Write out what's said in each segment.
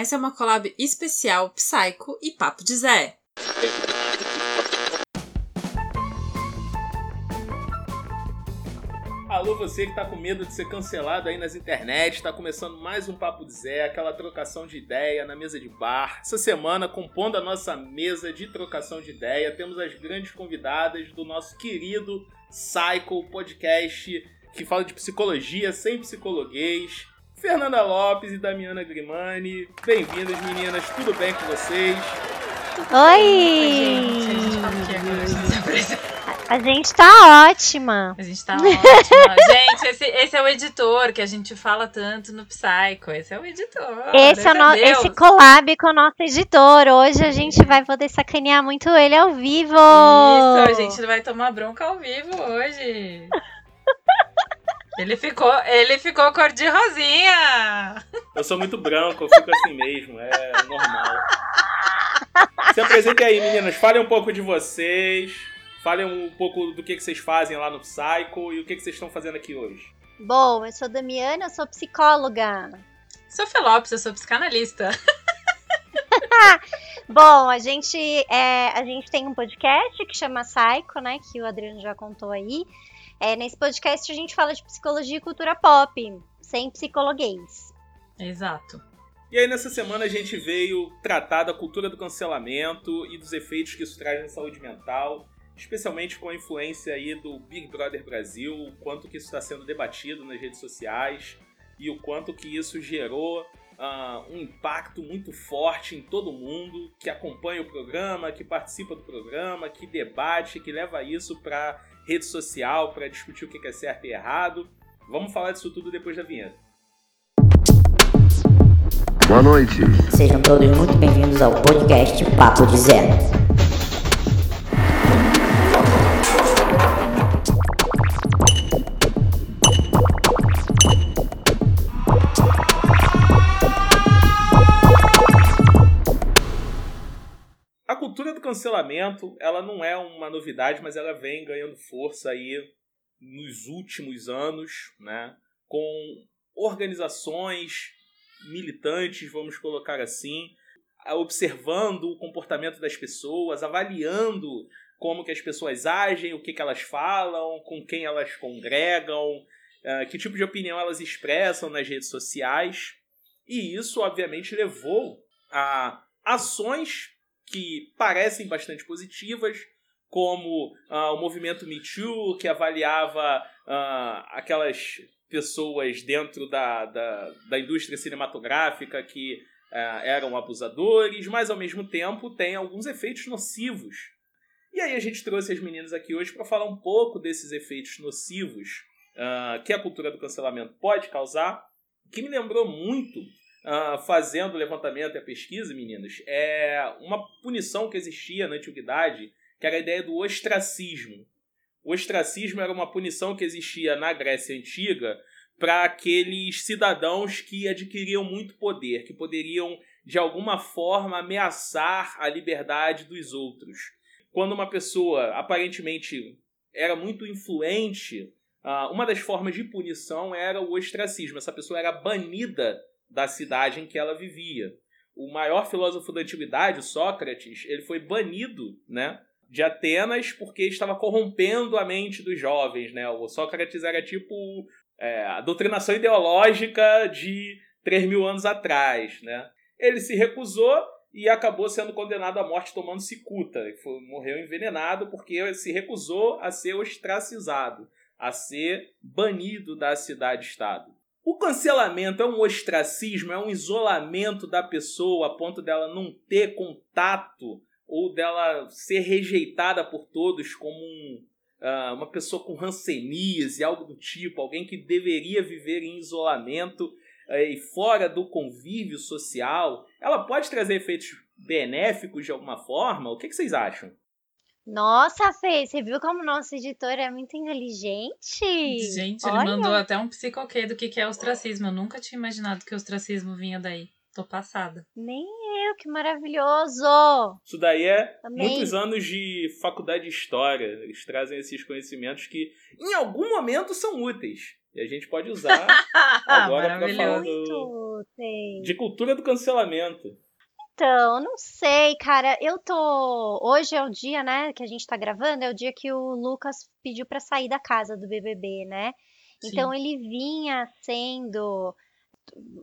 Essa é uma collab especial Psycho e Papo de Zé. Alô, você que tá com medo de ser cancelado aí nas internet, tá começando mais um Papo de Zé, aquela trocação de ideia na mesa de bar. Essa semana, compondo a nossa mesa de trocação de ideia, temos as grandes convidadas do nosso querido Cycle Podcast, que fala de psicologia sem psicologuês. Fernanda Lopes e Damiana Grimani. Bem-vindas, meninas, tudo bem com vocês? Oi! Gente, a gente fala o que agora? A gente se apresenta. A gente tá ótima. A gente tá ótima. gente, esse, esse é o editor que a gente fala tanto no Psycho. Esse é o editor. Esse é o no, esse collab com o nosso editor. Hoje a gente vai poder sacanear muito ele ao vivo. Isso, a gente vai tomar bronca ao vivo hoje. Ele ficou, ele ficou cor de rosinha. Eu sou muito branco, eu fico assim mesmo, é normal. Se apresentem aí, meninas. Falem um pouco de vocês. Falem um pouco do que, que vocês fazem lá no Psycho e o que, que vocês estão fazendo aqui hoje. Bom, eu sou Damiana, eu sou psicóloga. Sou Felopes, eu sou psicanalista. Bom, a gente, é, a gente tem um podcast que chama Psycho, né? Que o Adriano já contou aí. É, nesse podcast a gente fala de psicologia e cultura pop, sem psicologuês. Exato. E aí, nessa semana, a gente veio tratar da cultura do cancelamento e dos efeitos que isso traz na saúde mental, especialmente com a influência aí do Big Brother Brasil, o quanto que isso está sendo debatido nas redes sociais e o quanto que isso gerou ah, um impacto muito forte em todo mundo que acompanha o programa, que participa do programa, que debate, que leva isso para rede social para discutir o que é certo e errado. Vamos falar disso tudo depois da vinheta. Boa noite. Sejam todos muito bem-vindos ao podcast Papo de Zé. Cancelamento, ela não é uma novidade, mas ela vem ganhando força aí nos últimos anos, né? Com organizações militantes, vamos colocar assim, observando o comportamento das pessoas, avaliando como que as pessoas agem, o que, que elas falam, com quem elas congregam, eh, que tipo de opinião elas expressam nas redes sociais. E isso, obviamente, levou a ações que parecem bastante positivas, como ah, o movimento Me Too, que avaliava ah, aquelas pessoas dentro da, da, da indústria cinematográfica que ah, eram abusadores, mas ao mesmo tempo tem alguns efeitos nocivos. E aí a gente trouxe as meninas aqui hoje para falar um pouco desses efeitos nocivos que a cultura do cancelamento pode causar, que me lembrou muito Uh, fazendo o levantamento e a pesquisa, meninas, é uma punição que existia na antiguidade, que era a ideia do ostracismo. O ostracismo era uma punição que existia na Grécia Antiga para aqueles cidadãos que adquiriam muito poder, que poderiam, de alguma forma, ameaçar a liberdade dos outros. Quando uma pessoa aparentemente era muito influente, uh, uma das formas de punição era o ostracismo. Essa pessoa era banida da cidade em que ela vivia. O maior filósofo da antiguidade, Sócrates, ele foi banido, né, de Atenas porque estava corrompendo a mente dos jovens, né? O Sócrates era tipo é, a doutrinação ideológica de 3 mil anos atrás, né? Ele se recusou e acabou sendo condenado à morte tomando cicuta. Foi, morreu envenenado porque se recusou a ser ostracizado, a ser banido da cidade-estado. O cancelamento é um ostracismo, é um isolamento da pessoa a ponto dela não ter contato ou dela ser rejeitada por todos como um, uh, uma pessoa com ranceníase, algo do tipo, alguém que deveria viver em isolamento uh, e fora do convívio social. Ela pode trazer efeitos benéficos de alguma forma? O que, que vocês acham? Nossa, Fê, você viu como o nosso editor é muito inteligente? Gente, ele Olha. mandou até um psicoquê do que que é ostracismo. Eu nunca tinha imaginado que o ostracismo vinha daí. Tô passada. Nem eu, que maravilhoso! Isso daí é Amei. muitos anos de faculdade de história. Eles trazem esses conhecimentos que, em algum momento, são úteis. E a gente pode usar agora para falar do, de cultura do cancelamento. Então, não sei, cara. Eu tô. Hoje é o dia, né, que a gente tá gravando, é o dia que o Lucas pediu pra sair da casa do BBB, né? Então ele vinha sendo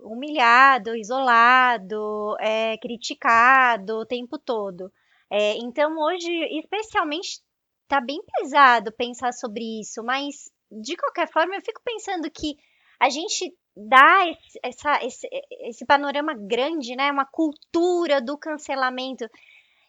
humilhado, isolado, é, criticado o tempo todo. É, então hoje, especialmente, tá bem pesado pensar sobre isso, mas de qualquer forma eu fico pensando que a gente dá esse, essa, esse, esse panorama grande, né? Uma cultura do cancelamento.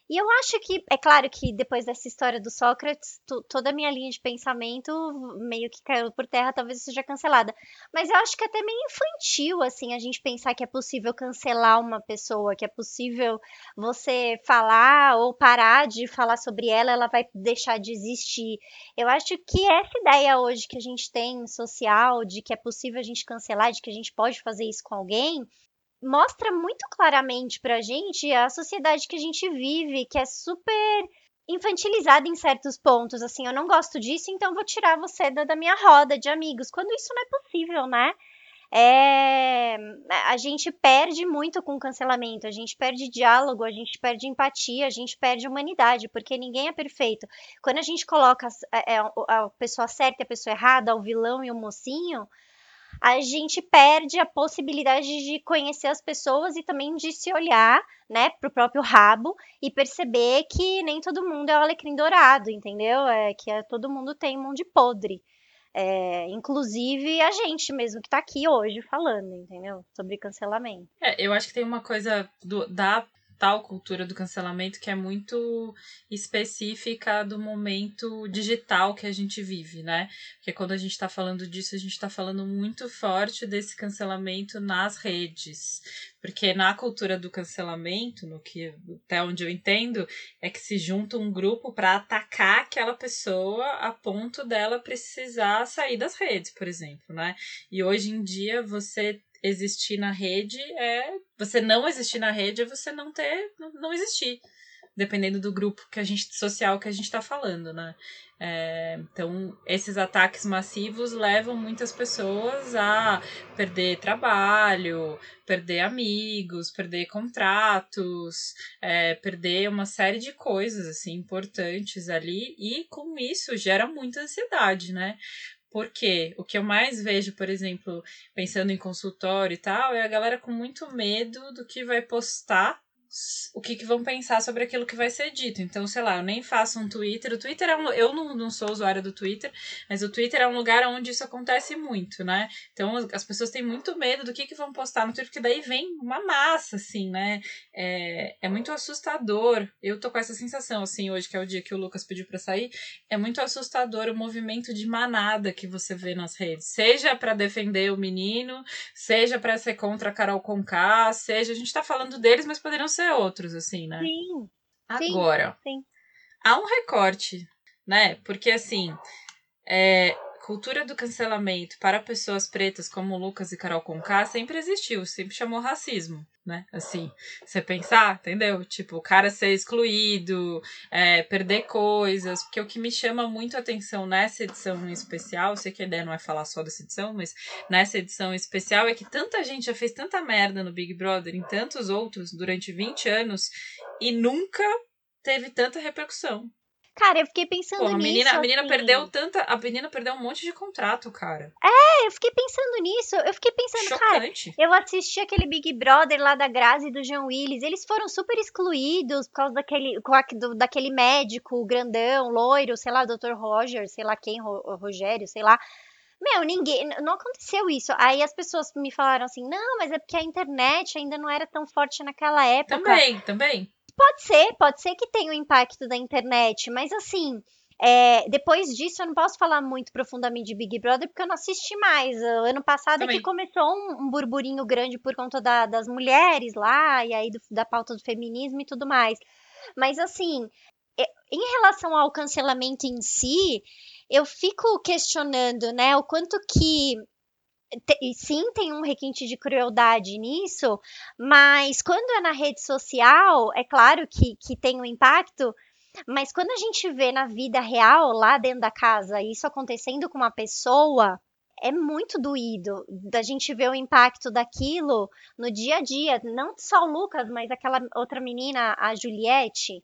E eu acho que, é claro que depois dessa história do Sócrates, to- toda a minha linha de pensamento meio que caiu por terra, talvez seja cancelada. Mas eu acho que é até meio infantil, assim, a gente pensar que é possível cancelar uma pessoa, que é possível você falar ou parar de falar sobre ela, ela vai deixar de existir. Eu acho que essa ideia hoje que a gente tem social, de que é possível a gente cancelar, de que a gente pode fazer isso com alguém, mostra muito claramente pra gente a sociedade que a gente vive, que é super infantilizada em certos pontos. Assim, eu não gosto disso, então vou tirar você da, da minha roda de amigos, quando isso não é possível, né? É, a gente perde muito com o cancelamento, a gente perde diálogo, a gente perde empatia, a gente perde humanidade, porque ninguém é perfeito. Quando a gente coloca é, a pessoa certa e a pessoa errada, o vilão e o mocinho, a gente perde a possibilidade de conhecer as pessoas e também de se olhar, né, pro próprio rabo e perceber que nem todo mundo é o alecrim dourado, entendeu? É que é, todo mundo tem mão de podre. É, inclusive a gente mesmo que tá aqui hoje falando, entendeu? Sobre cancelamento. É, eu acho que tem uma coisa do, da tal cultura do cancelamento que é muito específica do momento digital que a gente vive, né? Porque quando a gente está falando disso, a gente está falando muito forte desse cancelamento nas redes. Porque na cultura do cancelamento, no que até onde eu entendo, é que se junta um grupo para atacar aquela pessoa a ponto dela precisar sair das redes, por exemplo, né? E hoje em dia você existir na rede é você não existir na rede é você não ter não, existir dependendo do grupo que a gente social que a gente está falando né? É, então esses ataques massivos levam muitas pessoas a perder trabalho perder amigos perder contratos é, perder uma série de coisas assim importantes ali e com isso gera muita ansiedade né porque o que eu mais vejo, por exemplo, pensando em consultório e tal, é a galera com muito medo do que vai postar o que, que vão pensar sobre aquilo que vai ser dito. Então, sei lá, eu nem faço um Twitter. O Twitter é um. Eu não, não sou usuária do Twitter, mas o Twitter é um lugar onde isso acontece muito, né? Então, as pessoas têm muito medo do que, que vão postar no Twitter, porque daí vem uma massa, assim, né? É, é muito assustador. Eu tô com essa sensação, assim, hoje, que é o dia que o Lucas pediu para sair. É muito assustador o movimento de manada que você vê nas redes. Seja para defender o menino, seja para ser contra a Carol Conká, seja. A gente tá falando deles, mas poderiam ser outros, assim, né? Sim. Agora, sim. há um recorte, né? Porque, assim, é, cultura do cancelamento para pessoas pretas como Lucas e Carol Conká sempre existiu, sempre chamou racismo, né? Assim, você pensar, entendeu? Tipo, o cara ser excluído, é, perder coisas, porque o que me chama muito a atenção nessa edição em especial, sei que a ideia não é falar só dessa edição, mas nessa edição em especial é que tanta gente já fez tanta merda no Big Brother, em tantos outros, durante 20 anos, e nunca teve tanta repercussão. Cara, eu fiquei pensando Pô, a nisso. menina, a menina assim. perdeu tanta. A menina perdeu um monte de contrato, cara. É, eu fiquei pensando nisso. Eu fiquei pensando, cara, Chocante. eu assisti aquele Big Brother lá da Grazi e do Jean Willis. Eles foram super excluídos por causa daquele, a- do- daquele médico grandão, loiro, sei lá, Dr. Roger, sei lá quem, Ro- Rogério, sei lá. Meu, ninguém. Não aconteceu isso. Aí as pessoas me falaram assim: não, mas é porque a internet ainda não era tão forte naquela época. Também, também. Pode ser, pode ser que tenha o impacto da internet, mas assim, é, depois disso eu não posso falar muito profundamente de Big Brother porque eu não assisti mais. O Ano passado é Também. que começou um, um burburinho grande por conta da- das mulheres lá, e aí do- da pauta do feminismo e tudo mais. Mas assim, é, em relação ao cancelamento em si, eu fico questionando, né, o quanto que te- sim, tem um requinte de crueldade nisso, mas quando é na rede social, é claro que, que tem um impacto, mas quando a gente vê na vida real, lá dentro da casa, isso acontecendo com uma pessoa, é muito doído da gente ver o impacto daquilo no dia a dia. Não só o Lucas, mas aquela outra menina, a Juliette.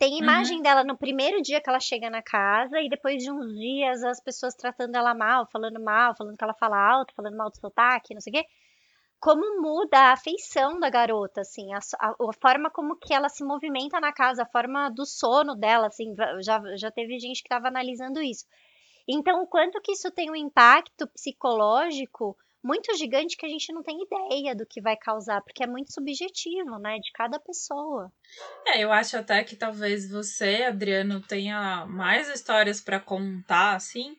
Tem imagem Uhum. dela no primeiro dia que ela chega na casa e depois de uns dias as pessoas tratando ela mal, falando mal, falando que ela fala alto, falando mal do sotaque, não sei o quê. Como muda a afeição da garota, assim, a, a- a forma como que ela se movimenta na casa, a forma do sono dela, assim, já, já teve gente que estava analisando isso. Então, o quanto que isso tem um impacto psicológico muito gigante que a gente não tem ideia do que vai causar, porque é muito subjetivo, né, de cada pessoa. É, eu acho até que talvez você, Adriano, tenha mais histórias pra contar, assim,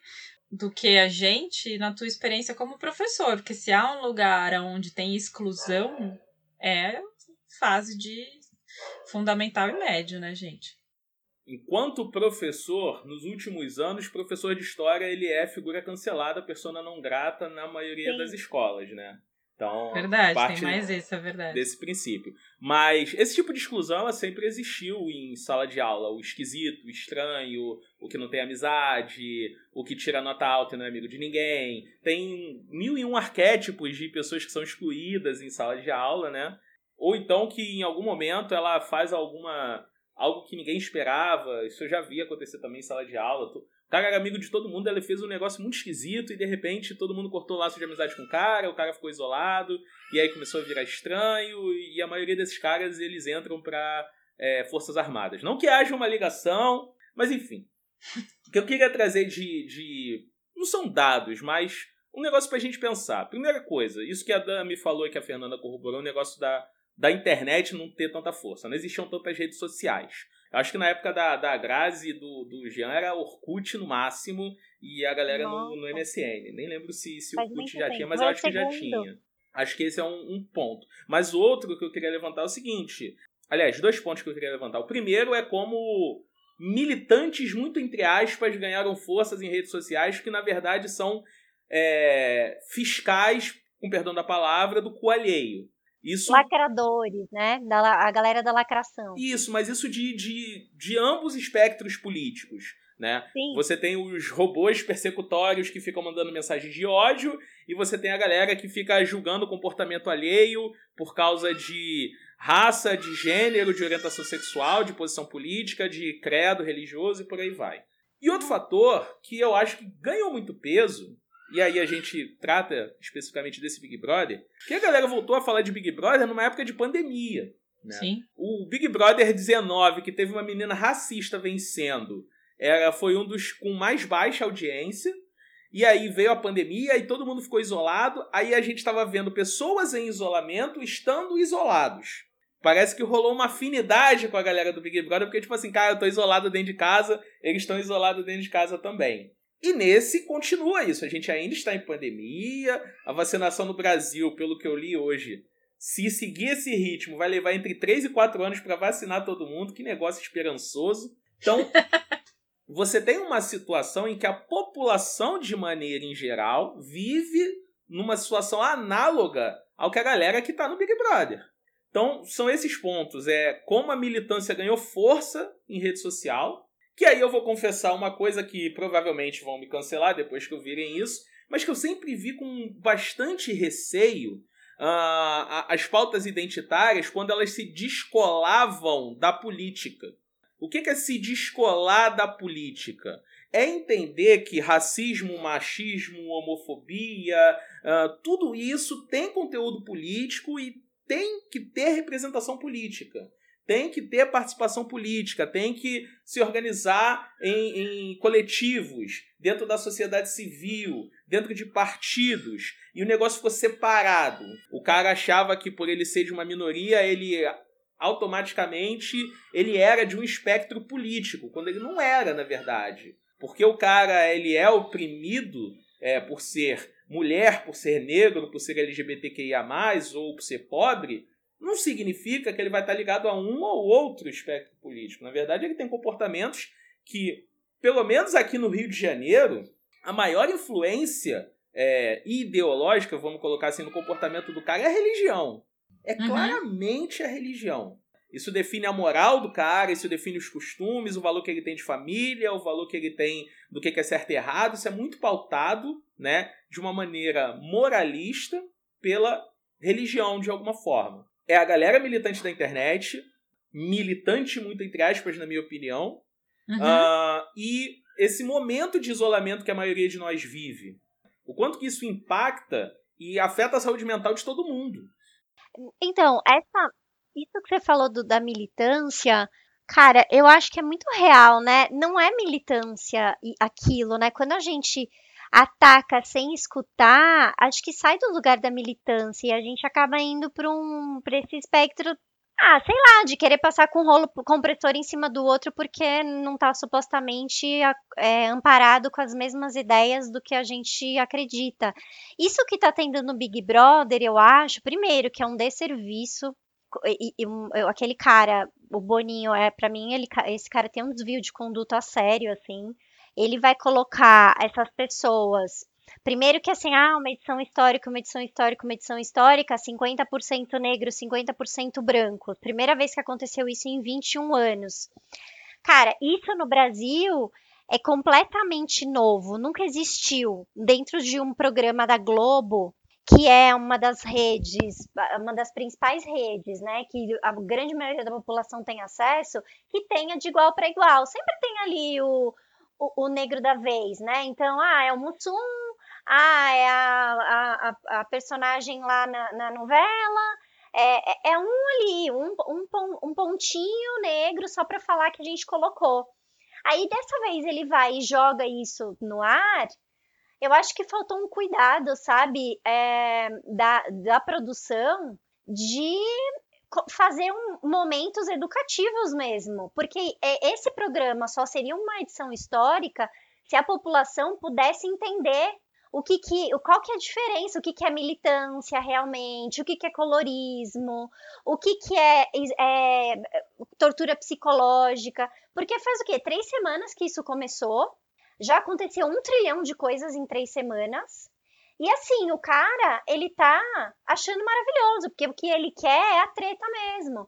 do que a gente na tua experiência como professor. Porque se há um lugar onde tem exclusão, é fase de fundamental e médio, né, gente? Enquanto professor, nos últimos anos, professor de história ele é figura cancelada, persona não grata na maioria Sim. das escolas, né? Então, Verdade, parte tem mais isso, é verdade. desse princípio. Mas esse tipo de exclusão ela sempre existiu em sala de aula. O esquisito, o estranho, o que não tem amizade, o que tira nota alta e não é amigo de ninguém. Tem mil e um arquétipos de pessoas que são excluídas em sala de aula, né? Ou então que em algum momento ela faz alguma algo que ninguém esperava. Isso eu já vi acontecer também em sala de aula. O cara era amigo de todo mundo, ele fez um negócio muito esquisito e de repente todo mundo cortou laço de amizade com o cara, o cara ficou isolado, e aí começou a virar estranho, e a maioria desses caras eles entram para Forças Armadas. Não que haja uma ligação, mas enfim. O que eu queria trazer de. de não são dados, mas um negócio pra gente pensar. Primeira coisa, isso que a Dan me falou e que a Fernanda corroborou, o negócio da, da internet não ter tanta força. Não existiam tantas redes sociais. Eu acho que na época da, da Grazi e do, do Jean era Orkut no máximo e a galera no, no. MSN. Nem lembro se, se o Orkut já tinha, mas Foi eu acho que já tinha. Acho que esse é um, um ponto. Mas outro que eu queria levantar é o seguinte. Aliás, dois pontos que eu queria levantar. O primeiro é como militantes, muito entre aspas, ganharam forças em redes sociais que, na verdade, são é, fiscais, com perdão da palavra, do cu alheio. Isso, Lacradores, né? Da, a galera da lacração. isso mas isso de, de, de ambos espectros políticos. Né? Sim. Você tem os robôs persecutórios que ficam mandando mensagens de ódio, e você tem a galera que fica julgando o comportamento alheio por causa de raça, de gênero, de orientação sexual, de posição política, de credo religioso e por aí vai. E outro fator que eu acho que ganhou muito peso, e aí a gente trata especificamente desse Big Brother, que a galera voltou a falar de Big Brother numa época de pandemia. Né? Sim. O Big Brother 19, que teve uma menina racista vencendo, era, foi um dos com mais baixa audiência. E aí veio a pandemia e todo mundo ficou isolado. Aí a gente estava vendo pessoas em isolamento estando isolados. Parece que rolou uma afinidade com a galera do Big Brother, porque, tipo assim, cara, eu tô isolado dentro de casa, eles estão isolados dentro de casa também. E nesse continua isso. A gente ainda está em pandemia. A vacinação no Brasil, pelo que eu li hoje, se seguir esse ritmo, vai levar entre 3 e 4 anos para vacinar todo mundo. Que negócio esperançoso. Então, você tem uma situação em que a população, de maneira em geral, vive numa situação análoga ao que a galera que está no Big Brother. Então, são esses pontos. É como a militância ganhou força em rede social. Que aí eu vou confessar uma coisa que provavelmente vão me cancelar depois que eu virem isso, mas que eu sempre vi com bastante receio a- as pautas identitárias quando elas se descolavam da política. O que é se descolar da política? É entender que racismo, machismo, homofobia, ah, tudo isso tem conteúdo político e tem que ter representação política. Tem que ter participação política, tem que se organizar em, em coletivos, dentro da sociedade civil, dentro de partidos. E o negócio ficou separado. O cara achava que por ele ser de uma minoria, ele automaticamente ele era de um espectro político, quando ele não era, na verdade. Porque o cara ele é oprimido é, por ser mulher, por ser negro, por ser LGBTQIA+, ou por ser pobre, não significa que ele vai estar ligado a um ou outro espectro político. Na verdade, ele tem comportamentos que, pelo menos aqui no Rio de Janeiro, a maior influência é, ideológica, vamos colocar assim, no comportamento do cara é a religião. É Uhum. claramente a religião. Isso define a moral do cara, isso define os costumes, o valor que ele tem de família, o valor que ele tem do que é certo e errado. Isso é muito pautado né, de uma maneira moralista pela religião de alguma forma. É a galera militante da internet, militante muito entre aspas, na minha opinião, Uhum. uh, e esse momento de isolamento que a maioria de nós vive. O quanto que isso impacta e afeta a saúde mental de todo mundo. Então, essa, isso que você falou do, da militância, cara, eu acho que é muito real, né? Não é militância aquilo, né? Quando a gente ataca sem escutar, acho que sai do lugar da militância e a gente acaba indo para um, pra esse espectro ah, sei lá, de querer passar com rolo compressor em cima do outro porque não está supostamente é, amparado com as mesmas ideias do que a gente acredita. Isso que está tendo no Big Brother, eu acho, primeiro, que é um desserviço. E, e, aquele cara, o Boninho, é para mim, ele, esse cara tem um desvio de conduta sério, assim. Ele vai colocar essas pessoas Primeiro que assim, ah, uma edição histórica, uma edição histórica, uma edição histórica, 50% negro, 50% branco. Primeira vez que aconteceu isso em 21 anos. Cara, isso no Brasil é completamente novo, nunca existiu dentro de um programa da Globo, que é uma das redes, uma das principais redes, né, que a grande maioria da população tem acesso, que tenha de igual para igual. Sempre tem ali o, o, o, negro da vez, né? Então, ah, é o Mussum, ah, é a, a, a personagem lá na, na novela. É, é, é um ali, um, um, um pontinho negro só para falar que a gente colocou. Aí dessa vez ele vai e joga isso no ar. Eu acho que faltou um cuidado, sabe, é, da, da produção de fazer um, momentos educativos mesmo, porque é, esse programa só seria uma edição histórica se a população pudesse entender o que que, qual que é a diferença, o que que é militância realmente, o que que é colorismo, o que que é, é tortura psicológica, porque faz o quê? Três semanas que isso começou, já aconteceu um trilhão de coisas em três semanas, e assim, o cara, ele tá achando maravilhoso, porque o que ele quer é a treta mesmo.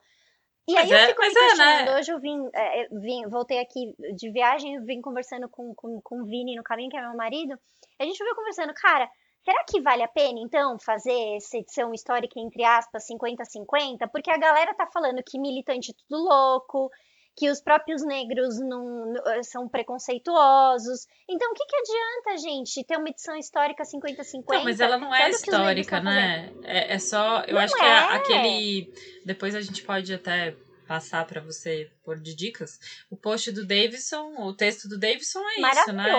E mas aí é, eu fico me questionando, é, né? hoje eu vim, é, vim, voltei aqui de viagem, vim conversando com, com, com o Vini no caminho, que é meu marido, a gente veio conversando, cara, será que vale a pena, então, fazer essa edição histórica, entre aspas, 50-50? Porque a galera tá falando que militante é tudo louco, que os próprios negros não, são preconceituosos. Então, o que, que adianta, gente, ter uma edição histórica 50-50? Não, mas ela não é histórica, né? É, é, só. Eu não acho é. que é aquele. Depois a gente pode até passar para você por de dicas. O post do Davidson, o texto do Davidson é isso, né?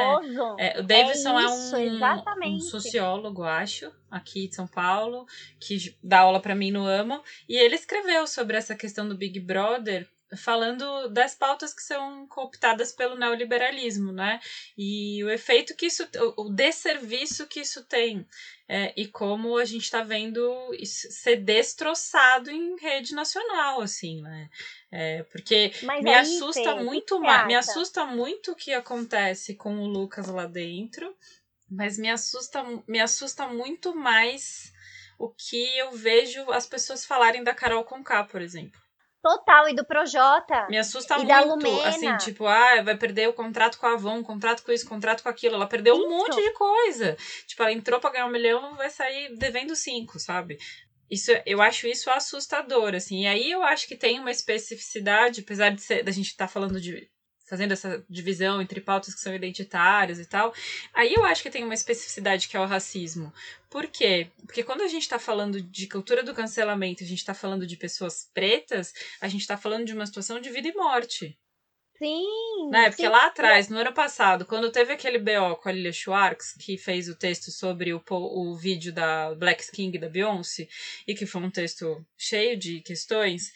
É, o Davidson é, isso, é um, um, sociólogo, acho, aqui de São Paulo, que dá aula para mim no AMA, e ele escreveu sobre essa questão do Big Brother falando das pautas que são cooptadas pelo neoliberalismo, né? E o efeito que isso, o desserviço que isso tem. É, e como a gente está vendo ser destroçado em rede nacional, assim, né? É, porque Mas me assusta muito mais, me assusta muito o que acontece com o Lucas lá dentro, mas me assusta, me assusta muito mais o que eu vejo as pessoas falarem da Carol Conká, por exemplo. Total, e do Projota. Me assusta muito, assim, tipo, ah, vai perder o contrato com a Avon, contrato com isso, contrato com aquilo. Ela perdeu isso. um monte de coisa. Tipo, ela entrou pra ganhar um milhão, vai sair devendo cinco, sabe? Isso, eu acho isso assustador, assim. E aí eu acho que tem uma especificidade, apesar de ser, da gente estar tá falando de fazendo essa divisão entre pautas que são identitárias e tal. Aí eu acho que tem uma especificidade que é o racismo. Por quê? Porque quando a gente está falando de cultura do cancelamento, a gente está falando de pessoas pretas, a gente está falando de uma situação de vida e morte. Sim. Né? Porque sim. lá atrás, no ano passado, quando teve aquele BO com a Lilia Schwartz, que fez o texto sobre o, o vídeo da Black King da Beyoncé, e que foi um texto cheio de questões,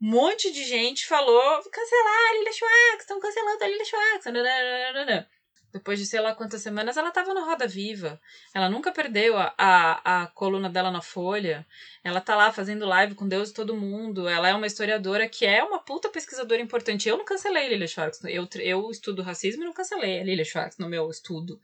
um monte de gente falou cancelar a Lilia Schwartz, estão cancelando a Lilia Schwartz. Depois de sei lá quantas semanas, ela estava no Roda Viva. Ela nunca perdeu a, a, a coluna dela na Folha. Ela tá lá fazendo live com Deus e todo mundo. Ela é uma historiadora que é uma puta pesquisadora importante. Eu não cancelei Lilia Schwartz. Eu, eu estudo racismo e não cancelei a Lilia Schwartz no meu estudo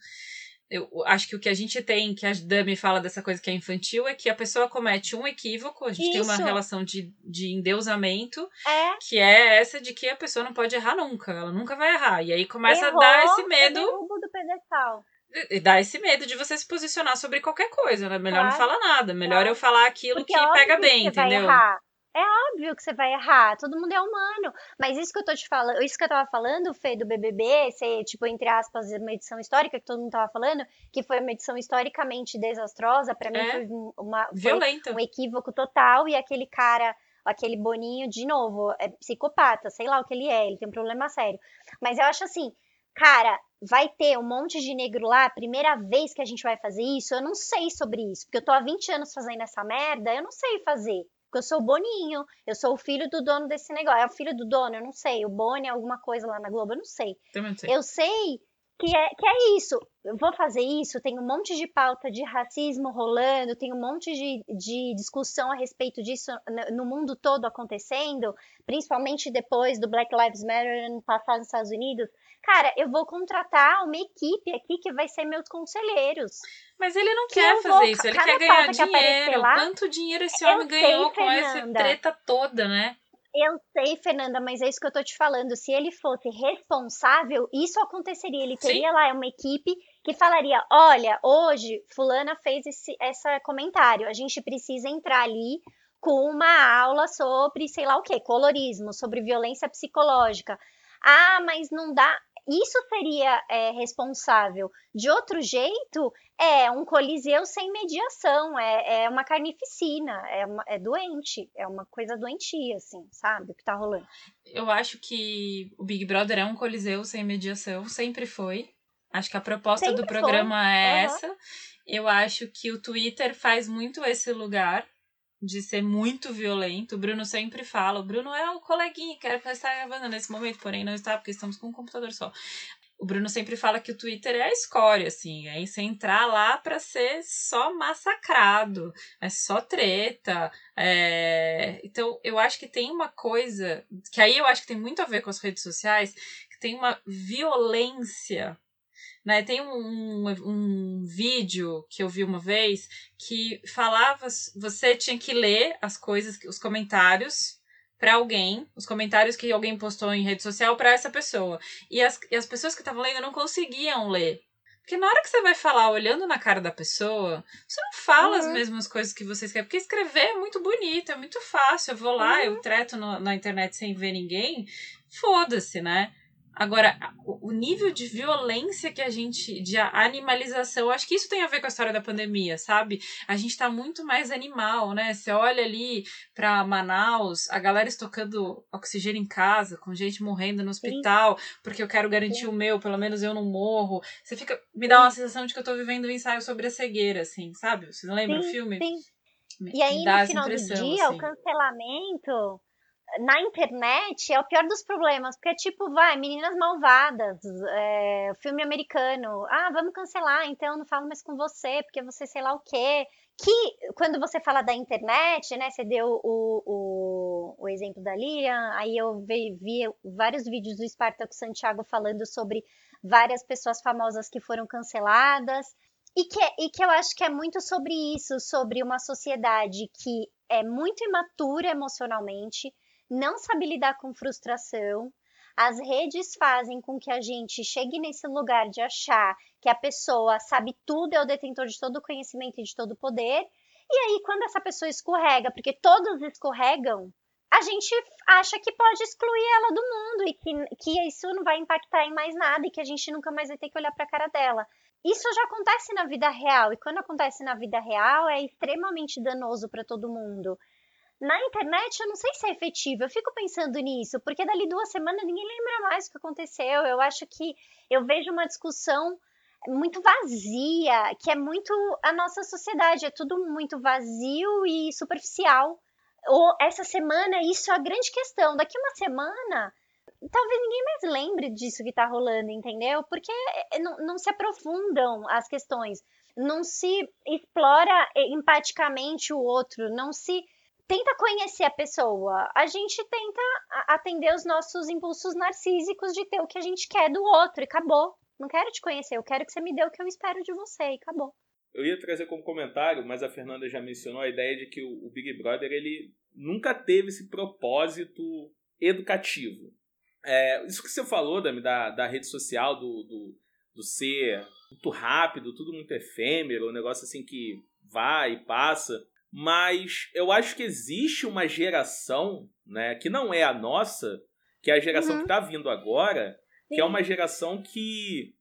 eu acho que o que a gente tem, que a Dami fala dessa coisa que é infantil, é que a pessoa comete um equívoco, a gente Isso. tem uma relação de, de endeusamento, é. que é essa de que a pessoa não pode errar nunca, ela nunca vai errar. E aí começa Errou, a dar esse medo. do pedestal. E dá esse medo de você se posicionar sobre qualquer coisa, né? Melhor não Claro. falar nada. Melhor Claro. eu falar aquilo Porque que é pega óbvio bem, que você vai entendeu? errar. É óbvio que você vai errar. Todo mundo é humano. Mas isso que eu tô te falando, isso que eu tava falando, Fê, do BBB, ser, tipo, entre aspas, uma edição histórica, que todo mundo tava falando, que foi uma edição historicamente desastrosa, pra mim É. foi um- uma. Foi um equívoco total. E aquele cara, aquele Boninho, de novo, é psicopata, sei lá o que ele é, ele tem um problema sério. Mas eu acho assim, cara, vai ter um monte de negro lá, primeira vez que a gente vai fazer isso, eu não sei sobre isso, porque eu tô há 20 anos fazendo essa merda, eu não sei fazer. Porque eu sou o Boninho, eu sou o filho do dono desse negócio. É o filho do dono? Eu não sei. O Boni é alguma coisa lá na Globo? Eu não sei. Também sei. Eu sei que é, que é isso. Eu vou fazer isso, tem um monte de pauta de racismo rolando, tem um monte de, de discussão a respeito disso no- no mundo todo acontecendo, principalmente depois do Black Lives Matter ano passado nos Estados Unidos. Cara, eu vou contratar uma equipe aqui que vai ser meus conselheiros. Mas ele não que quer fazer vou- isso, ele quer ganhar pauta que dinheiro. lá, Quanto dinheiro esse homem sei, ganhou com essa Fernanda. treta toda, né? Eu sei, Fernanda, mas é isso que eu tô te falando. Se ele fosse responsável, isso aconteceria. Ele Sim. teria lá uma equipe que falaria: olha, hoje fulana fez esse essa comentário. A gente precisa entrar ali com uma aula sobre, sei lá o quê, colorismo, sobre violência psicológica. Ah, mas não dá. Isso seria é, responsável. De outro jeito, é um coliseu sem mediação, é, é uma carnificina, é, uma- é doente, é uma coisa doentia, assim, sabe? O que tá rolando. Eu acho que o Big Brother é um coliseu sem mediação, sempre foi. Acho que a proposta do Sempre foi. programa é Aham. essa. Eu acho que o Twitter faz muito esse lugar de ser muito violento. O Bruno sempre fala, o Bruno é o coleguinha que era estar gravando nesse momento, porém não está, porque estamos com um computador só. O Bruno sempre fala que o Twitter é a escória, assim, é você entrar lá pra ser só massacrado, é só treta. é, Então, eu acho que tem uma coisa, que aí eu acho que tem muito a ver com as redes sociais, que tem uma violência. Né? Tem um, um, um vídeo que eu vi uma vez que falava, você tinha que ler as coisas, os comentários para alguém, os comentários que alguém postou em rede social para essa pessoa. E as, e as pessoas que estavam lendo não conseguiam ler. Porque na hora que você vai falar olhando na cara da pessoa, você não fala as Uhum. mesmas coisas que você escreve. Porque escrever é muito bonito, é muito fácil. Eu vou lá, eu treto no- na internet sem ver ninguém. Foda-se, né? Agora, o nível de violência que a gente. de animalização, acho que isso tem a ver com a história da pandemia, sabe? A gente tá muito mais animal, né? Você olha ali pra Manaus, a galera estocando oxigênio em casa, com gente morrendo no hospital, porque eu quero garantir o meu, pelo menos eu não morro. Você fica. Me dá uma sensação de que eu tô vivendo um ensaio sobre a cegueira, assim, sabe? Você não lembra o Sim, filme? sim. Me- E aí, no final do dia, assim. o cancelamento na internet é o pior dos problemas, porque é tipo, vai, meninas malvadas, é, filme americano, ah, vamos cancelar, então não falo mais com você, porque você sei lá o quê. Que quando você fala da internet, né, você deu o, o, o exemplo da Lilian, aí eu vi, vi vários vídeos do Spartaco Santiago falando sobre várias pessoas famosas que foram canceladas. E que, e que eu acho que é muito sobre isso, sobre uma sociedade que é muito imatura emocionalmente, não sabe lidar com frustração. As redes fazem com que a gente chegue nesse lugar de achar que a pessoa sabe tudo, é o detentor de todo o conhecimento e de todo o poder. E aí, quando essa pessoa escorrega, porque todos escorregam, a gente acha que pode excluir ela do mundo e que, que isso não vai impactar em mais nada e que a gente nunca mais vai ter que olhar para a cara dela. Isso já acontece na vida real, e quando acontece na vida real é extremamente danoso para todo mundo. Na internet, eu não sei se é efetivo, eu fico pensando nisso, porque dali duas semanas ninguém lembra mais o que aconteceu. Eu acho que eu vejo uma discussão muito vazia, que é muito a nossa sociedade, é tudo muito vazio e superficial. Ou essa semana, isso é a grande questão. Daqui uma semana, talvez ninguém mais lembre disso que tá rolando, entendeu? Porque é, não, não se aprofundam as questões, não se explora eh, empaticamente o outro, não se tenta conhecer a pessoa. A gente tenta atender os nossos impulsos narcísicos de ter o que a gente quer do outro e acabou. Não quero te conhecer, eu quero que você me dê o que eu espero de você e acabou. Eu ia trazer como comentário, mas a Fernanda já mencionou a ideia de que o Big Brother ele nunca teve esse propósito educativo. É, isso que você falou, Dami, da, da rede social, do, do, do ser muito rápido, tudo muito efêmero, um negócio assim que vai e passa. Mas eu acho que existe uma geração, né, que não é a nossa, que é a geração Uhum. que está vindo agora, que é Sim. uma geração que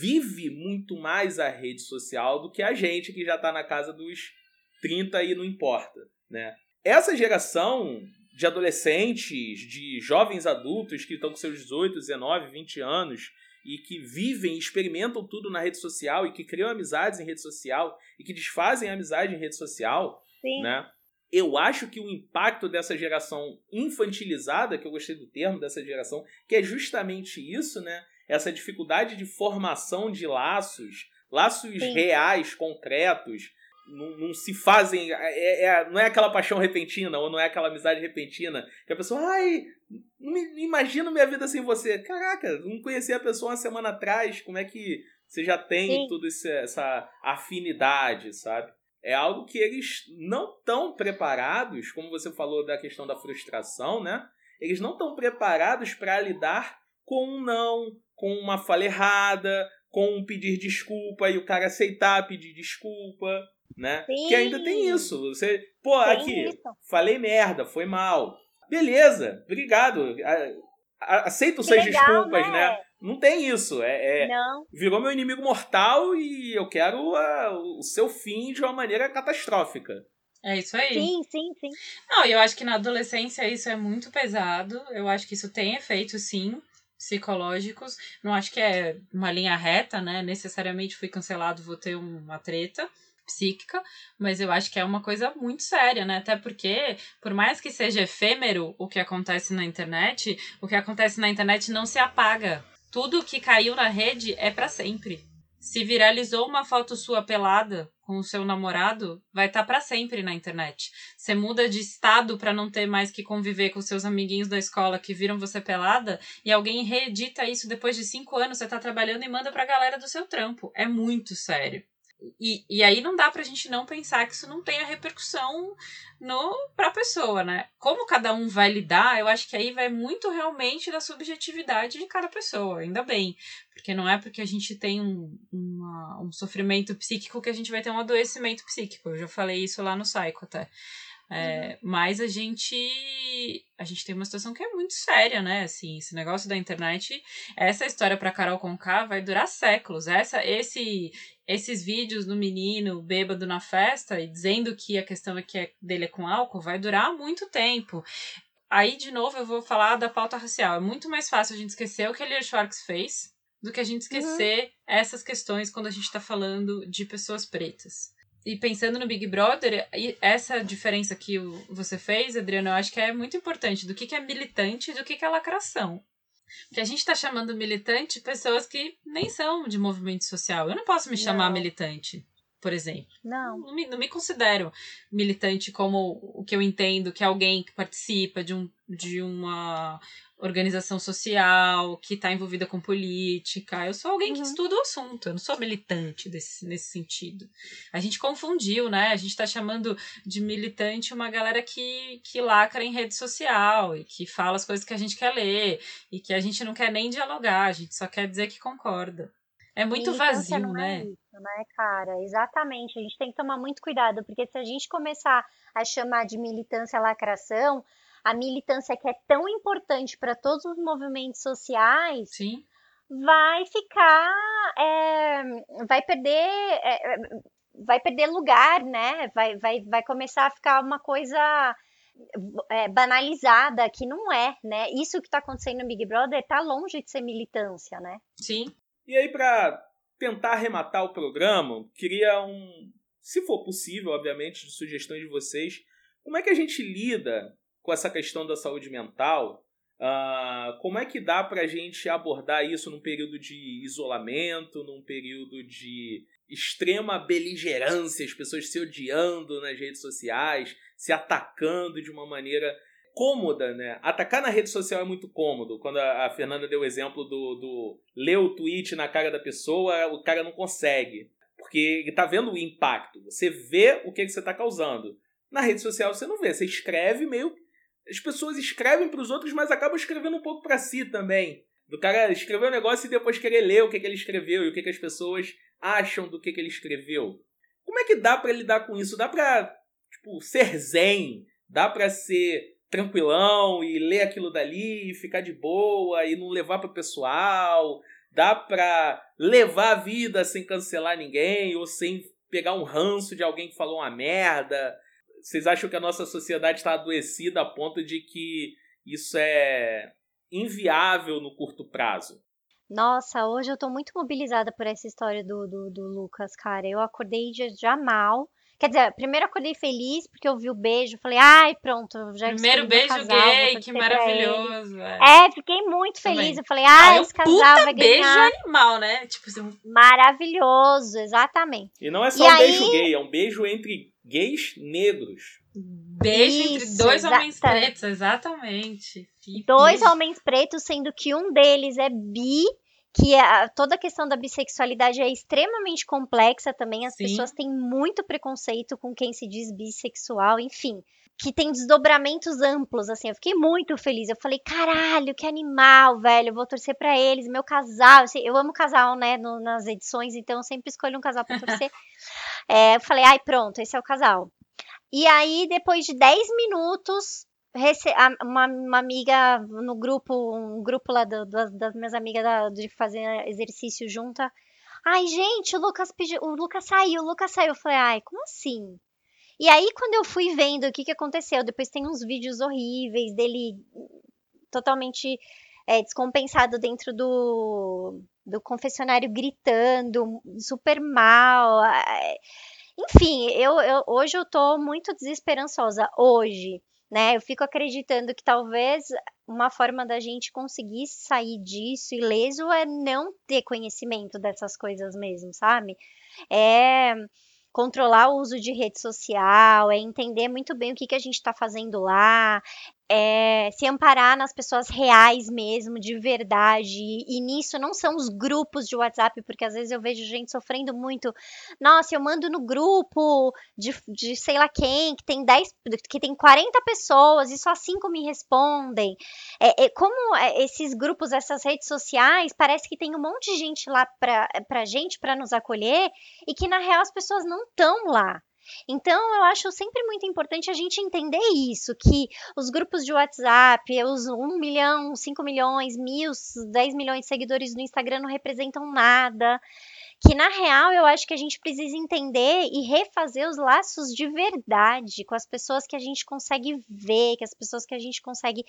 vive muito mais a rede social do que a gente que já está na casa dos 30 e não importa, né? Essa geração de adolescentes, de jovens adultos que estão com seus 18, 19, 20 anos e que vivem, experimentam tudo na rede social e que criam amizades em rede social e que desfazem amizade em rede social, Sim. né? Eu acho que o impacto dessa geração infantilizada, que eu gostei do termo dessa geração, que é justamente isso, né? Essa dificuldade de formação de laços, laços Sim. reais, concretos, não, não se fazem. É, é- não é aquela paixão repentina, ou não é aquela amizade repentina, que a pessoa, ai, não me- imagino minha vida sem você. Caraca, não conhecia a pessoa uma semana atrás, como é que você já tem Sim. toda essa afinidade, sabe? É algo que eles não estão preparados, como você falou da questão da frustração, né? Eles não estão preparados para lidar com um não, com uma fala errada, com um pedir desculpa e o cara aceitar pedir desculpa, né? Sim. Que ainda tem isso. Você, pô, Tem aqui, isso. falei merda, foi mal. Beleza, obrigado. Aceito suas desculpas, né? Não tem isso. É, é- Não. virou meu inimigo mortal e eu quero ah, o seu fim de uma maneira catastrófica. É isso aí. Sim, sim, sim. Não, e eu acho que na adolescência isso é muito pesado. Eu acho que isso tem efeitos, sim, psicológicos. Não acho que é uma linha reta, né? Necessariamente fui cancelado, vou ter uma treta psíquica, mas eu acho que é uma coisa muito séria, né? Até porque, por mais que seja efêmero o que acontece na internet, o que acontece na internet não se apaga. Tudo que caiu na rede é para sempre. Se viralizou uma foto sua pelada com o seu namorado, vai estar pra sempre na internet. Você muda de estado pra não ter mais que conviver com seus amiguinhos da escola que viram você pelada e alguém reedita isso depois de cinco anos, você tá trabalhando e manda pra galera do seu trampo. É muito sério. E, e aí não dá pra gente não pensar que isso não tenha repercussão no pra pessoa, né? Como cada um vai lidar, eu acho que aí vai muito realmente da subjetividade de cada pessoa, ainda bem. Porque não é porque a gente tem um, uma- um sofrimento psíquico que a gente vai ter um adoecimento psíquico. Eu já falei isso lá no Psycho até. É, Mas a gente a gente tem uma situação que é muito séria, né? Assim, esse negócio da internet, essa história para Carol Conká vai durar séculos. Essa, esse, esses vídeos do menino bêbado na festa e dizendo que a questão é que é dele é com álcool vai durar muito tempo. Aí, de novo, eu vou falar da pauta racial. É muito mais fácil a gente esquecer o que a Lia Schwartz fez do que a gente esquecer essas questões quando a gente está falando de pessoas pretas. E pensando no Big Brother, essa diferença que você fez, Adriano, eu acho que é muito importante do que, que é militante e do que, que é lacração. Porque a gente está chamando militante pessoas que nem são de movimento social. Eu não posso me chamar Não. militante, por exemplo. Não. Não me, não me considero militante como o que eu entendo, que é alguém que participa de, um, de uma organização social, que está envolvida com política. Eu sou alguém que Uhum. estuda o assunto, eu não sou militante desse, nesse sentido. A gente confundiu, né? A gente está chamando de militante uma galera que, que lacra em rede social e que fala as coisas que a gente quer ler e que a gente não quer nem dialogar, a gente só quer dizer que concorda. É muito Militância vazio, não né? É isso, né, cara? Exatamente. A gente tem que tomar muito cuidado, porque se a gente começar a chamar de militância lacração, a militância que é tão importante para todos os movimentos sociais Sim. vai ficar, é, vai perder, é, é, vai perder lugar, né? Vai, vai, vai começar a ficar uma coisa é, banalizada que não é, né? Isso que está acontecendo no Big Brother está longe de ser militância, né? Sim. E aí, para tentar arrematar o programa, queria um, se for possível, obviamente, de sugestões de vocês, como é que a gente lida com essa questão da saúde mental? Ah, como é que dá para a gente abordar isso num período de isolamento, num período de extrema beligerância, as pessoas se odiando nas redes sociais, se atacando de uma maneira cômoda, né? Atacar na rede social é muito cômodo. Quando a, a Fernanda deu o exemplo do, do ler o tweet na cara da pessoa, o cara não consegue. Porque ele tá vendo o impacto. Você vê o que, que você tá causando. Na rede social você não vê. Você escreve meio. As pessoas escrevem para os outros, mas acabam escrevendo um pouco para si também. Do cara escrever um negócio e depois querer ler o que, que ele escreveu e o que, que as pessoas acham do que, que ele escreveu? Como é que dá para lidar com isso? Dá pra, tipo, ser zen? Dá pra ser tranquilão e ler aquilo dali e ficar de boa e não levar para pessoal? Dá pra levar a vida sem cancelar ninguém ou sem pegar um ranço de alguém que falou uma merda? Vocês acham que a nossa sociedade está adoecida a ponto de que isso é inviável no curto prazo? Nossa, hoje eu tô muito mobilizada por essa história do, do, do Lucas, cara. Eu acordei já, já mal. Quer dizer, primeiro acordei feliz porque eu vi o beijo, falei, ai, pronto, já Primeiro beijo casal, gay, que maravilhoso. É. É, fiquei muito feliz. Também. Eu falei, ai, Ah, esse casal puta vai beijo ganhar. animal, né? Tipo assim, Maravilhoso, exatamente. E não é só E um aí- beijo gay, é um beijo entre gays negros. beijo entre Isso, dois homens exata- pretos, exatamente. Que Dois homens pretos, sendo que um deles é bi, que é, a- toda a questão da bissexualidade é extremamente complexa também. As Sim. pessoas têm muito preconceito com quem se diz bissexual, enfim. Que tem desdobramentos amplos, assim. Eu fiquei muito feliz. Eu falei, caralho, que animal, velho. Eu vou torcer pra eles, meu casal. Eu, sei- eu amo casal, né, no- nas edições, então eu sempre escolho um casal pra torcer. É, eu falei, ai, pronto, esse é o casal. E aí, depois de 10 minutos, uma, uma amiga no grupo, um grupo lá do- das, das minhas amigas da- de fazer exercício junta. Ai, gente, o Lucas pediu, o Lucas saiu, o Lucas saiu. Eu falei, ai, como assim? E aí, quando eu fui vendo o que, que aconteceu, depois tem uns vídeos horríveis dele totalmente é, descompensado dentro do, do confessionário gritando, super mal. é, Enfim, eu, eu- hoje eu tô muito desesperançosa. Hoje, né? Eu fico acreditando que talvez uma forma da gente conseguir sair disso ileso é não ter conhecimento dessas coisas mesmo, sabe? É controlar o uso de rede social, é entender muito bem o que, que a gente está fazendo lá, é se amparar nas pessoas reais mesmo, de verdade. E nisso não são os grupos de WhatsApp, porque às vezes eu vejo gente sofrendo muito. Nossa, eu mando no grupo de, de sei lá quem, que tem 10, que tem 40 pessoas e só 5 me respondem. É, é como é, esses grupos, essas redes sociais, parece que tem um monte de gente lá pra, pra gente, pra nos acolher, e que na real as pessoas não estão lá. Então, eu acho sempre muito importante a gente entender isso, que os grupos de WhatsApp, os 1 milhão, 5 milhões, mil, 10 milhões de seguidores no Instagram não representam nada. Que na real eu acho que a gente precisa entender e refazer os laços de verdade com as pessoas que a gente consegue ver, com as pessoas que a gente consegue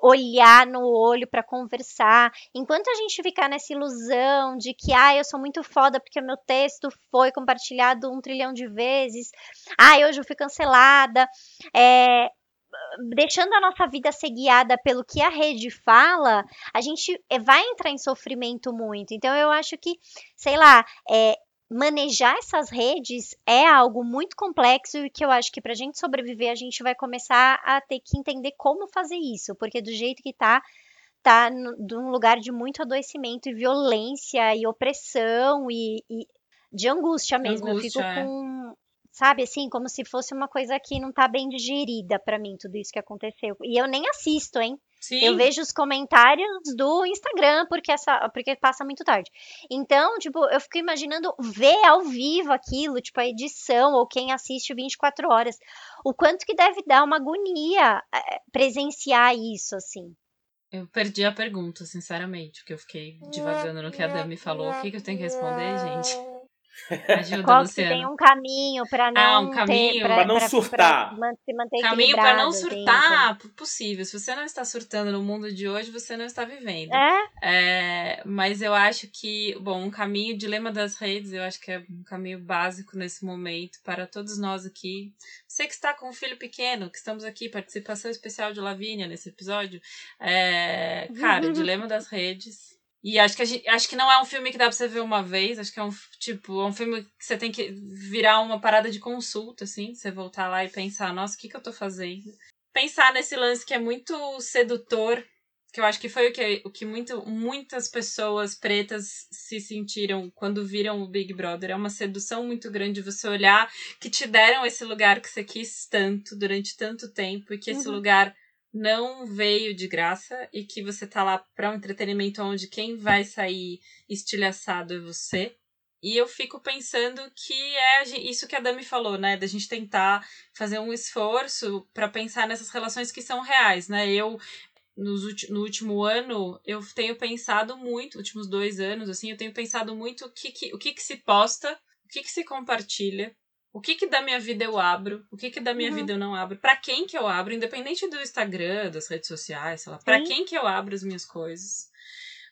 olhar no olho para conversar. Enquanto a gente ficar nessa ilusão de que, ah, eu sou muito foda porque meu texto foi compartilhado um trilhão de vezes, ah, hoje eu fui cancelada, é, deixando a nossa vida ser guiada pelo que a rede fala, a gente eh, vai entrar em sofrimento muito. Então eu acho que, sei lá, é, manejar essas redes é algo muito complexo e que eu acho que para a gente sobreviver a gente vai começar a ter que entender como fazer isso, porque do jeito que tá tá num lugar de muito adoecimento e violência e opressão e, e de angústia mesmo. eu fico Angústia, é. com, sabe, assim, como se fosse uma coisa que não tá bem digerida pra mim, tudo isso que aconteceu. E eu nem assisto, hein? Sim. Eu vejo os comentários do Instagram, porque essa, porque passa muito tarde. Então, tipo, eu fico imaginando ver ao vivo aquilo, tipo, a edição, ou quem assiste 24 horas. O quanto que deve dar uma agonia eh, presenciar isso, assim. Eu perdi a pergunta, sinceramente, porque eu fiquei divagando no que a Dami falou. O que, que eu tenho que responder, gente? Ajuda, Qual Luciana. tem um caminho pra não Ah, um ter, caminho. pra, Pra não surtar. pra se manter Caminho para não equilibrado, surtar, possível. Se você não está surtando no mundo de hoje, você não está vivendo. É? É, mas eu acho que, bom, um caminho, dilema das redes, eu acho que é um caminho básico nesse momento para todos nós aqui. Você que está com um filho pequeno, que estamos aqui, participação especial de Lavínia nesse episódio. É, cara, dilema das redes. E acho que, a gente, acho que não é um filme que dá pra você ver uma vez, acho que é um, tipo, é um filme que você tem que virar uma parada de consulta, assim, você voltar lá e pensar, nossa, o que, que eu tô fazendo? Pensar nesse lance que é muito sedutor, que eu acho que foi o que, o que muito, muitas pessoas pretas se sentiram quando viram o Big Brother. É uma sedução muito grande você olhar que te deram esse lugar que você quis tanto, durante tanto tempo, e que esse Uhum. lugar não veio de graça e que você tá lá para um entretenimento onde quem vai sair estilhaçado é você. E eu fico pensando que é isso que a Dami falou, né? Da gente tentar fazer um esforço para pensar nessas relações que são reais, né? Eu nos, no último ano, eu tenho pensado muito, últimos dois anos, assim, eu tenho pensado muito o que, que, o que, que se posta, o que, que se compartilha, o que que da minha vida eu abro, o que que da minha uhum. vida eu não abro, para quem que eu abro, independente do Instagram, das redes sociais, sei lá, para quem que eu abro as minhas coisas.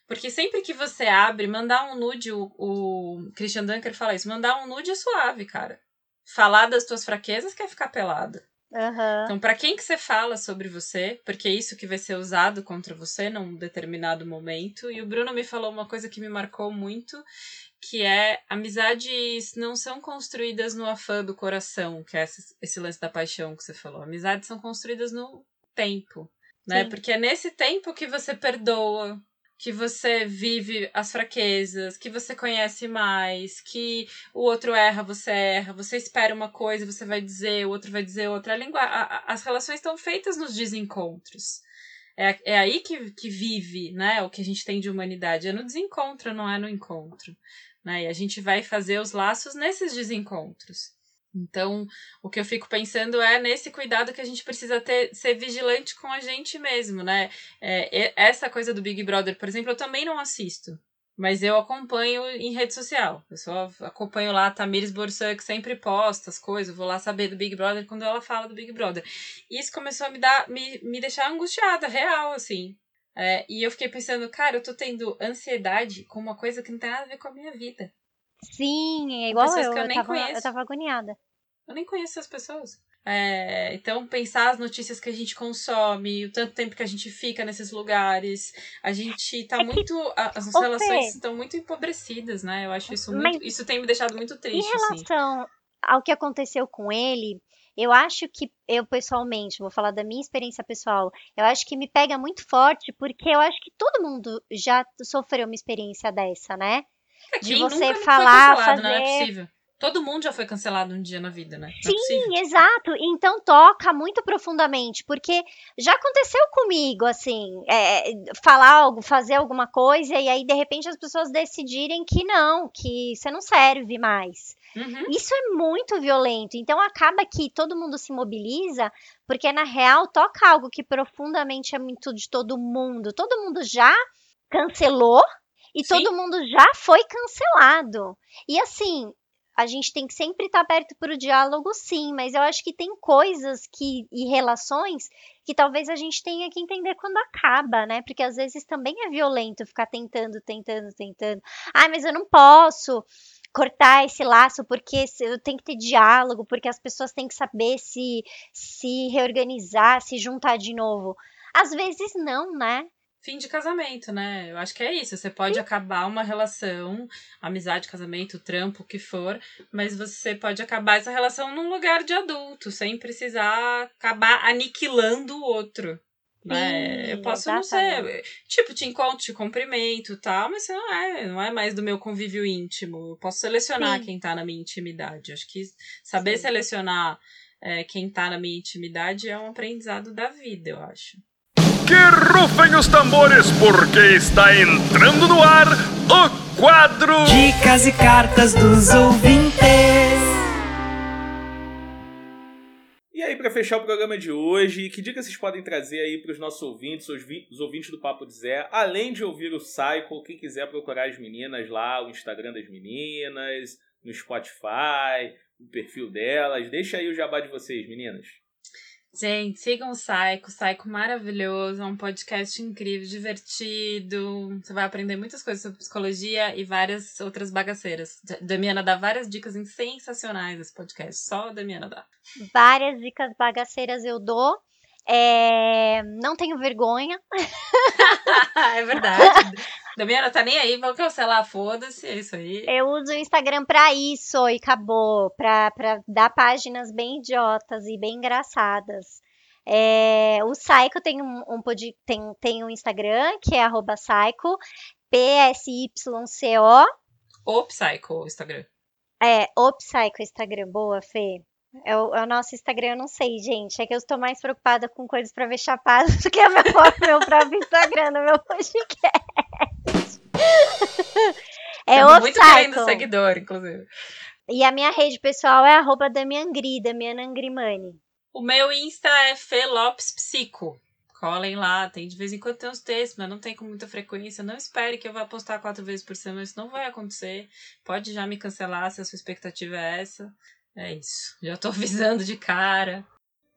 Porque sempre que você abre, mandar um nude, o, o Christian Dunker fala isso, mandar um nude é suave, cara. Falar das tuas fraquezas quer ficar pelada. Uhum. Então, para quem que você fala sobre você? Porque é isso que vai ser usado contra você num determinado momento. E o Bruno me falou uma coisa que me marcou muito, que é amizades não são construídas no afã do coração, que é esse, esse lance da paixão que você falou. Amizades são construídas no tempo, né? Sim. Porque é nesse tempo que você perdoa, que você vive as fraquezas, que você conhece mais, que o outro erra, você erra, você espera uma coisa, você vai dizer, o outro vai dizer outra. A língua, a, as relações estão feitas nos desencontros. É, é aí que, que vive, né, o que a gente tem de humanidade. É no desencontro, não é no encontro. Né? E a gente vai fazer os laços nesses desencontros. Então, o que eu fico pensando é nesse cuidado que a gente precisa ter, ser vigilante com a gente mesmo, né? É, essa coisa do Big Brother, por exemplo, eu também não assisto. Mas eu acompanho em rede social. Eu só acompanho lá a Tamires Borsan, que sempre posta as coisas. vou lá saber do Big Brother quando ela fala do Big Brother. Isso começou a me dar, me, me deixar angustiada, real, assim. É, e eu fiquei pensando, cara, eu tô tendo ansiedade com uma coisa que não tem nada a ver com a minha vida. Sim, é igual eu, que eu, eu, nem tava, conheço. eu tava agoniada. Eu nem conheço essas pessoas. É, então, pensar as notícias que a gente consome, o tanto tempo que a gente fica nesses lugares, a gente tá é muito. Que... As relações estão muito empobrecidas, né? Eu acho isso muito. Isso tem me deixado muito triste. Em assim. relação assim. ao que aconteceu com ele, eu acho que eu pessoalmente, vou falar da minha experiência pessoal, eu acho que me pega muito forte porque eu acho que todo mundo já sofreu uma experiência dessa, né? É, de você falar, fazer. Não é possível. Todo mundo já foi cancelado um dia na vida, né? Não é Sim, é exato. Então toca muito profundamente, porque já aconteceu comigo, assim, é, falar algo, fazer alguma coisa, e aí de repente as pessoas decidirem que não, que você não serve mais. Uhum. Isso é muito violento. Então acaba que todo mundo se mobiliza, porque na real toca algo que profundamente é muito de todo mundo. Todo mundo já cancelou e Sim. todo mundo já foi cancelado. E assim, a gente tem que sempre estar aberto para o diálogo, sim, mas eu acho que tem coisas que e relações que talvez a gente tenha que entender quando acaba, né? Porque às vezes também é violento ficar tentando, tentando, tentando. Ah, mas eu não posso cortar esse laço porque eu tenho que ter diálogo, porque as pessoas têm que saber se se reorganizar, se juntar de novo. Às vezes não, né? Fim de casamento, né? Eu acho que é isso. Você pode Sim. acabar uma relação, amizade, casamento, trampo, o que for, mas você pode acabar essa relação num lugar de adulto, sem precisar acabar aniquilando o outro. Né? eu posso exatamente. não ser. Tipo, te encontro, te cumprimento e tal, mas você não é, não é mais do meu convívio íntimo. Eu posso selecionar Sim. quem tá na minha intimidade. Acho que saber Sim. selecionar é, quem tá na minha intimidade é um aprendizado da vida, eu acho. Que rufem os tambores, porque está entrando no ar o quadro Dicas e Cartas dos Ouvintes. E aí, para fechar o programa de hoje, que dicas vocês podem trazer aí para os nossos ouvintes, os, os, ouvintes do Papo de Zé, além de ouvir o Cycle, quem quiser procurar as meninas lá, o Instagram das meninas, no Spotify, o perfil delas, deixa aí o jabá de vocês, meninas. Gente, sigam o Psycho, Psycho maravilhoso, é um podcast incrível, divertido. Você vai aprender muitas coisas sobre psicologia e várias outras bagaceiras. Damiana dá várias dicas sensacionais nesse podcast, só a Damiana dá. Várias dicas bagaceiras eu dou. É... Não tenho vergonha. é verdade. Damiana tá nem aí, vamos cancelar, foda-se, é isso aí. Eu uso o Instagram pra isso e acabou. Pra, pra dar páginas bem idiotas e bem engraçadas. É, o Psycho tem um, um, tem, tem um Instagram, que é arroba Psycho, P-S-Y-C-O. O Psycho, o Instagram. É, o Psycho Instagram, boa, Fê. É o, é o, nosso Instagram, eu não sei, gente. É que eu estou mais preocupada com coisas para ver chapado do que o meu, meu próprio Instagram no meu podcast. É Tamo o muito querendo Psycho. seguidor, inclusive. E a minha rede pessoal é arroba Damiangri, Damiana Angrimani. O meu Insta é Felopes Psico. Colhem lá, tem de vez em quando tem uns textos, mas não tem com muita frequência. Não espere que eu vá postar quatro vezes por semana, isso não vai acontecer. Pode já me cancelar se a sua expectativa é essa. É isso. Já tô avisando de cara.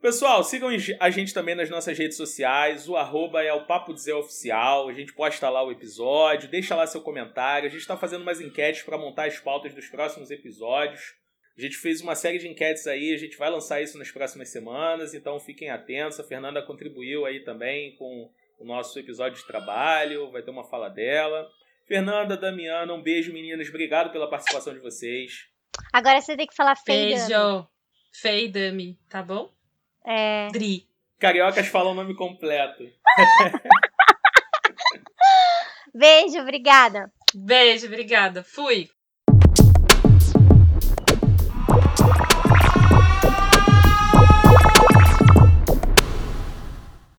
Pessoal, sigam a gente também nas nossas redes sociais. O arroba é o Papo Dizer Oficial. A gente posta lá o episódio, deixa lá seu comentário. A gente está fazendo umas enquetes para montar as pautas dos próximos episódios. A gente fez uma série de enquetes aí, a gente vai lançar isso nas próximas semanas, então fiquem atentos. A Fernanda contribuiu aí também com o nosso episódio de trabalho, vai ter uma fala dela. Fernanda, Damiana, um beijo, meninas. Obrigado pela participação de vocês. Agora você tem que falar feio. Beijo. Fei Dami, tá bom? É. Dri. Cariocas falam o nome completo. Beijo, obrigada. Beijo, obrigada. Fui.